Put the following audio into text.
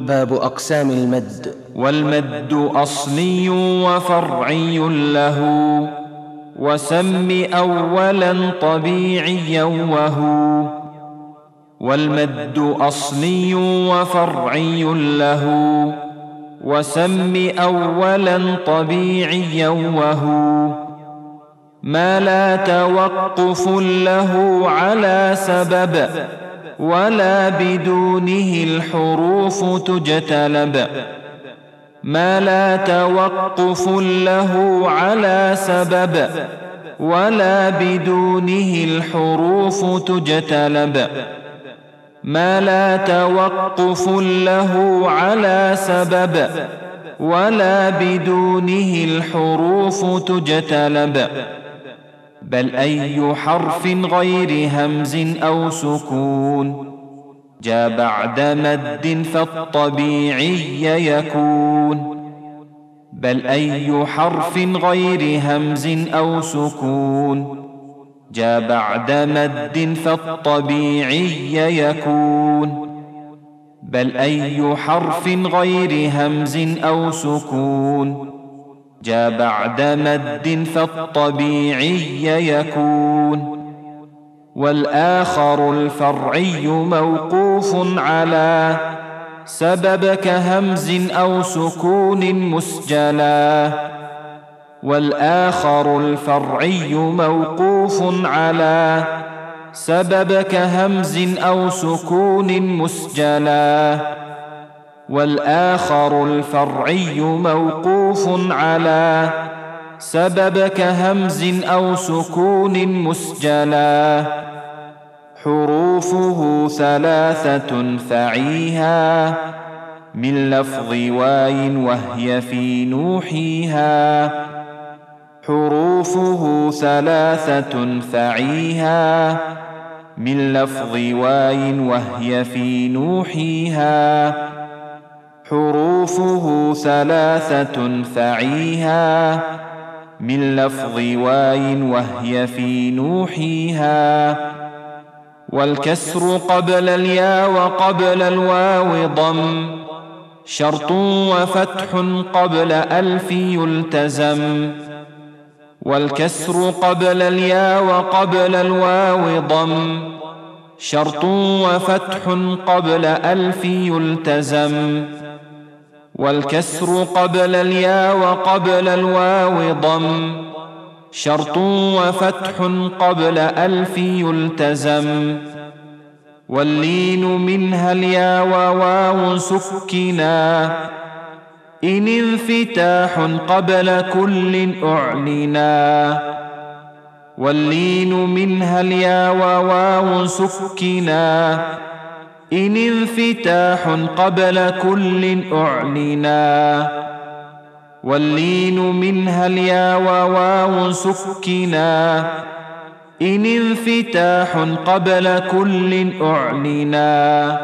باب أقسام المد. والمد أصلي وفرعي له وسم أولا طبيعيا وهو والمد أصلي وفرعي له وسم أولا طبيعيا وهو ما لا توقف له على سبب ولا بدونه الحروف تجتلب. ما لا توقف له على سبب. ولا بدونه الحروف تجتلب. ما لا توقف له على سبب. ولا بدونه الحروف تجتلب. بل أي حرف غير همز أو سكون. جاء بعد مد فالطبيعي يكون. بل أي حرف غير همز أو سكون. جاء بعد مد فالطبيعي يكون. بل أي حرف غير همز أو سكون. جاء بعد مد فالطبيعي يكون والآخر الفرعي موقوف على سبب كهمز أو سكون مسجلا والآخر الفرعي موقوف على سبب كهمز أو سكون مسجلا والآخر الفرعي موقوف على سبب كهمز أو سكون مسجلا. حروفه ثلاثة فعيها من لفظ واي وهي في نوحيها. حروفه ثلاثة فعيها من لفظ واي وهي في نوحيها. حروفه ثلاثة فعيها من لفظ واي وهي في نوحيها والكسر قبل اليا وقبل الواو ضم شرط وفتح قبل ألف يلتزم والكسر قبل اليا وقبل الواو ضم شرط وفتح قبل ألف يلتزم والكسر قبل اليا وقبل الواو ضم. شرط وفتح قبل ألف يلتزم. واللين منها اليا وواو سكنا. إن انفتاح قبل كل أعلنا. واللين منها اليا وواو سكنا. إن انفتاح قبل كل أعلنا. واللين منها اليا وواو سكنا. إن انفتاح قبل كل أعلنا.